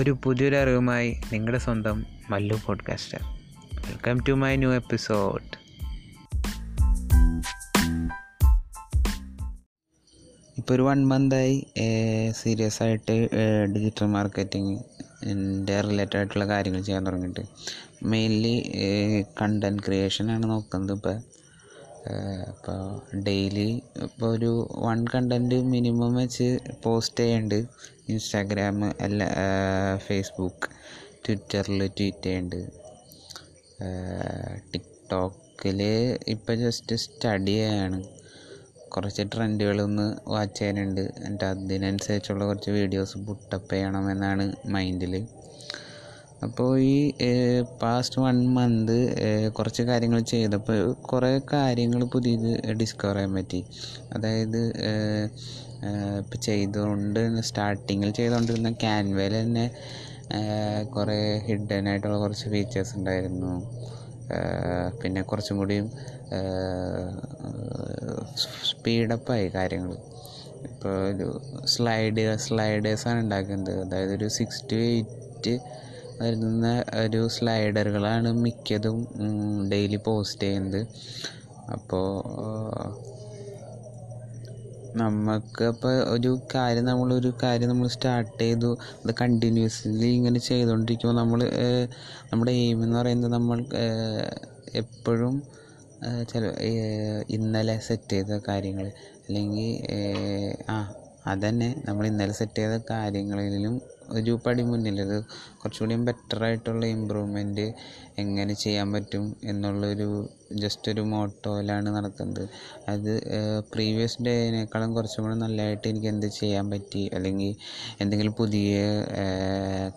ഒരു പുതിയൊരു അറിവുമായി നിങ്ങളുടെ സ്വന്തം Mallu podcaster welcome to my new episode ഇപ്പോൾ ഒരു വൺ മന്തായി സീരിയസ് ആയിട്ട് ഡിജിറ്റൽ മാർക്കറ്റിംഗ് എന്റെ റിലേറ്റഡ് ആയിട്ടുള്ള കാര്യങ്ങൾ ചെയ്യാൻ തുടങ്ങിയിട്ട്. മെയിൻലി കണ്ടന്റ് ക്രിയേഷനാണ് നോക്കുന്നത് ഇപ്പോൾ അപ്പോൾ ഡെയിലി ഇപ്പോൾ ഒരു വൺ കണ്ടന്റ് മിനിമം വെച്ച് പോസ്റ്റ് ചെയ്യുന്നുണ്ട് ഇൻസ്റ്റാഗ്രാം അല്ല ഫേസ്ബുക്ക് ട്വിറ്ററിൽ ട്വീറ്റ് ചെയ്യുന്നുണ്ട് ടിക്ടോക്കിൽ ഇപ്പോൾ ജസ്റ്റ് സ്റ്റഡി ചെയ്യാണ്. കുറച്ച് ട്രെൻഡുകളൊന്ന് വാച്ച് ചെയ്യാനുണ്ട് എന്നിട്ട് അതിനനുസരിച്ചുള്ള കുറച്ച് വീഡിയോസ് പുട്ടപ്പ് ചെയ്യണമെന്നാണ് മൈൻഡിൽ അപ്പോൾ ഈ പാസ്റ്റ് വൺ മന്ത് കുറച്ച് കാര്യങ്ങൾ ചെയ്തപ്പോൾ കുറേ കാര്യങ്ങൾ പുതിയത് ഡിസ്കവർ ചെയ്യാൻ പറ്റി. അതായത് ഇപ്പോൾ ചെയ്തുകൊണ്ട് സ്റ്റാർട്ടിങ്ങിൽ ചെയ്തുകൊണ്ടിരുന്ന ക്യാൻവയിൽ തന്നെ കുറേ ഹിഡൻ ആയിട്ടുള്ള കുറച്ച് ഫീച്ചേഴ്സ് ഉണ്ടായിരുന്നു. പിന്നെ കുറച്ചും കൂടിയും സ്പീഡപ്പായി കാര്യങ്ങൾ ഇപ്പോൾ ഒരു സ്ലൈഡ് സ്ലൈഡേഴ്സാണ് ഉണ്ടാക്കുന്നത്. അതായത് ഒരു സിക്സ് ടു എയ്റ്റ് വരുന്ന ഒരു സ്ലൈഡറുകളാണ് മിക്കതും ഡെയിലി പോസ്റ്റ് ചെയ്യുന്നത്. അപ്പോൾ നമുക്ക് ഇപ്പോൾ ഒരു കാര്യം നമ്മളൊരു കാര്യം നമ്മൾ സ്റ്റാർട്ട് ചെയ്തു അത് കണ്ടിന്യൂസ്ലി ഇങ്ങനെ ചെയ്തുകൊണ്ടിരിക്കുമ്പോൾ നമ്മൾ നമ്മുടെ എയിം എന്ന് പറയുന്നത് നമ്മൾ എപ്പോഴും ചില ഇന്നലെ സെറ്റ് ചെയ്ത കാര്യങ്ങൾ അല്ലെങ്കിൽ ആ അതന്നെ. നമ്മൾ ഇന്നലെ സെറ്റ് ചെയ്ത കാര്യങ്ങളിലും ഒരു പടി മുന്നിൽ അത് കുറച്ചുകൂടിയും ബെറ്റർ ആയിട്ടുള്ള ഇമ്പ്രൂവ്മെന്റ് എങ്ങനെ ചെയ്യാൻ പറ്റും എന്നുള്ളൊരു ജസ്റ്റ് ഒരു മോട്ടോയിലാണ് നടക്കുന്നത്. അത് പ്രീവിയസ് ഡേനേക്കാളും കുറച്ചും കൂടെ നല്ലതായിട്ട് എനിക്ക് എന്ത് ചെയ്യാൻ പറ്റി? അല്ലെങ്കിൽ എന്തെങ്കിലും പുതിയ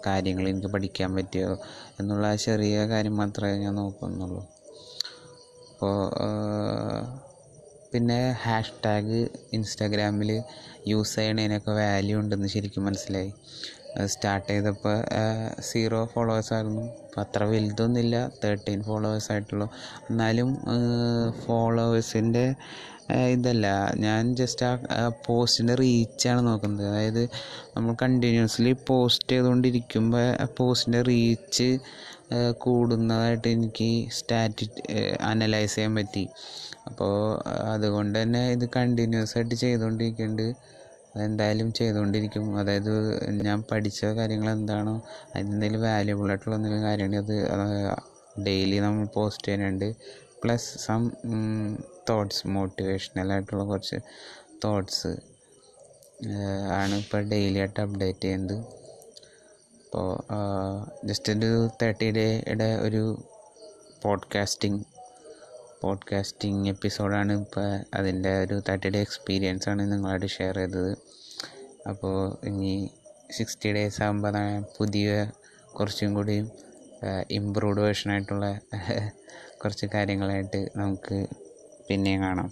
കാര്യങ്ങൾ എനിക്ക് പഠിക്കാൻ പറ്റിയോ? എന്നുള്ള ചെറിയ കാര്യം മാത്രമേ ഞാൻ നോക്കുന്നുള്ളൂ. അപ്പോൾ പിന്നെ ഹാഷ് ടാഗ് ഇൻസ്റ്റാഗ്രാമിൽ യൂസ് ചെയ്യണതിനൊക്കെ വാല്യൂ ഉണ്ടെന്ന് ശരിക്കും മനസ്സിലായി. സ്റ്റാർട്ട് ചെയ്തപ്പോൾ സീറോ ഫോളോവേഴ്സായിരുന്നു അപ്പം അത്ര വലുതൊന്നുമില്ല തേർട്ടീൻ ഫോളോവേഴ്സ് ആയിട്ടുള്ളൂ. എന്നാലും ഫോളോവേഴ്സിന്റെ ഇതല്ല. ഞാൻ ജസ്റ്റ് ആ പോസ്റ്റിന്റെ റീച്ചാണ് നോക്കുന്നത്. അതായത് നമ്മൾ കണ്ടിന്യൂസ്ലി പോസ്റ്റ് ചെയ്തുകൊണ്ടിരിക്കുമ്പോൾ ആ പോസ്റ്റിന്റെ റീച്ച് കൂടുന്നതായിട്ട് എനിക്ക് സ്റ്റാറ്റി അനലൈസ് ചെയ്യാൻ പറ്റി. അപ്പോൾ അതുകൊണ്ട് തന്നെ ഇത് കണ്ടിന്യൂസ് ആയിട്ട് ചെയ്തുകൊണ്ടിരിക്കുന്നുണ്ട് എന്തായാലും ചെയ്തുകൊണ്ടിരിക്കും അതായത് ഞാൻ പഠിച്ച കാര്യങ്ങൾ എന്താണോ അതിനെന്തെങ്കിലും വാല്യുബിൾ ആയിട്ടുള്ള എന്തെങ്കിലും കാര്യമാണ് അത് ഡെയിലി നമ്മൾ പോസ്റ്റ് ചെയ്യാനുണ്ട്. പ്ലസ് സം തോട്ട്സ് മോട്ടിവേഷണൽ ആയിട്ടുള്ള കുറച്ച് തോട്ട്സ് ആണ് ഇപ്പോൾ ഡെയിലി ആയിട്ട് അപ്ഡേറ്റ് ചെയ്യുന്നത് അപ്പോൾ ജസ്റ്റ് ഒരു തേർട്ടി ഡേയുടെ ഒരു പോഡ്കാസ്റ്റിംഗ് പോഡ്കാസ്റ്റിംഗ് എപ്പിസോഡാണ് ഇപ്പോൾ അതിന്റെ ഒരു തേർട്ടി ഡേ എക്സ്പീരിയൻസ് ആണ് നിങ്ങളായിട്ട് ഷെയർ ചെയ്തത്. അപ്പോൾ ഇനി സിക്സ്റ്റി ഡേയ്സ് ആകുമ്പോൾ പുതിയ കുറച്ചും കൂടി ഇമ്പ്രൂവ്ഡ് വേർഷനായിട്ടുള്ള കുറച്ച് കാര്യങ്ങളായിട്ട് നമുക്ക് പിന്നെയും കാണാം.